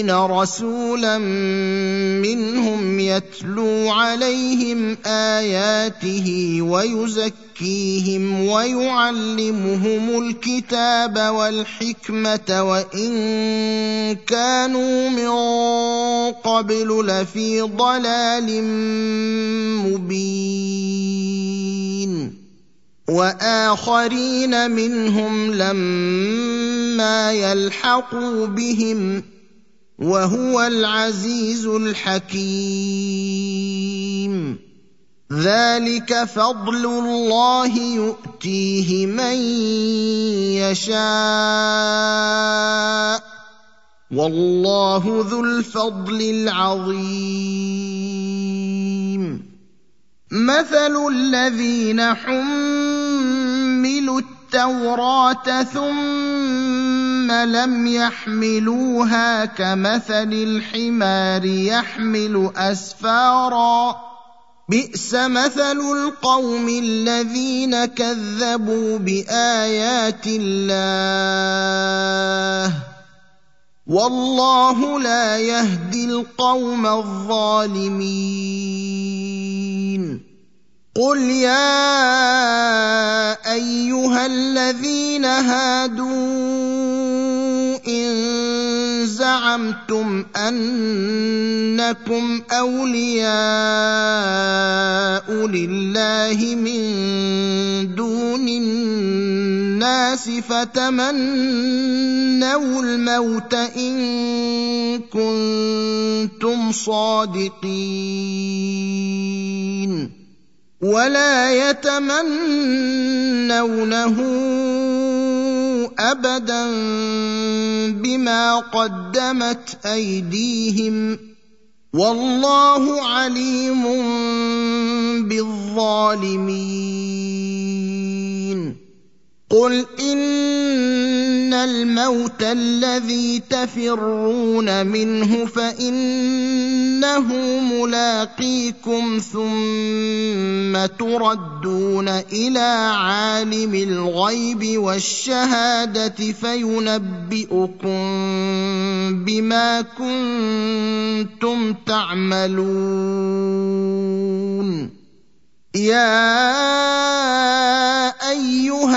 الاميين رسولا منهم يتلو عليهم آياته ويزكيهم ويعلمهم الكتاب والحكمة وإن كانوا من قبل لفي ضلال مبين وآخرين منهم لما يلحقوا بهم وهو العزيز الحكيم. ذلك فضل الله يؤتيه من يشاء. والله ذو الفضل العظيم. مثل الذين حملوا التوراة ثم لم يحملوها كمثل الحمار يحمل أسفارا. بئس مثل القوم الذين كذبوا بآيات الله. والله لا يهدي القوم الظالمين. قل يا أيها الذين هادوا زعمتم أنكم أولياء لله من دون الناس فتمنوا الموت إن كنتم صادقين ولا يتمنونه ابدا بما قدمت أيديهم والله عليم بالظالمين. قل ان الموت الذي تفرون منه فانه ملاقيكم ثم تردون إلى عالم الغيب والشهاده فينبئكم بما كنتم تعملون يا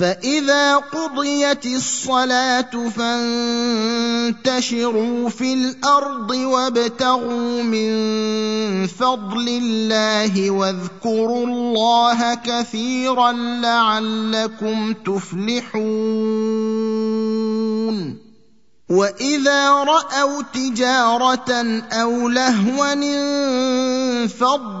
فاذا قضيت الصلاه فانتشروا في الأرض وابتغوا من فضل الله واذكروا الله كثيرا لعلكم تفلحون واذا راوا تجاره أو لهوا انفضوا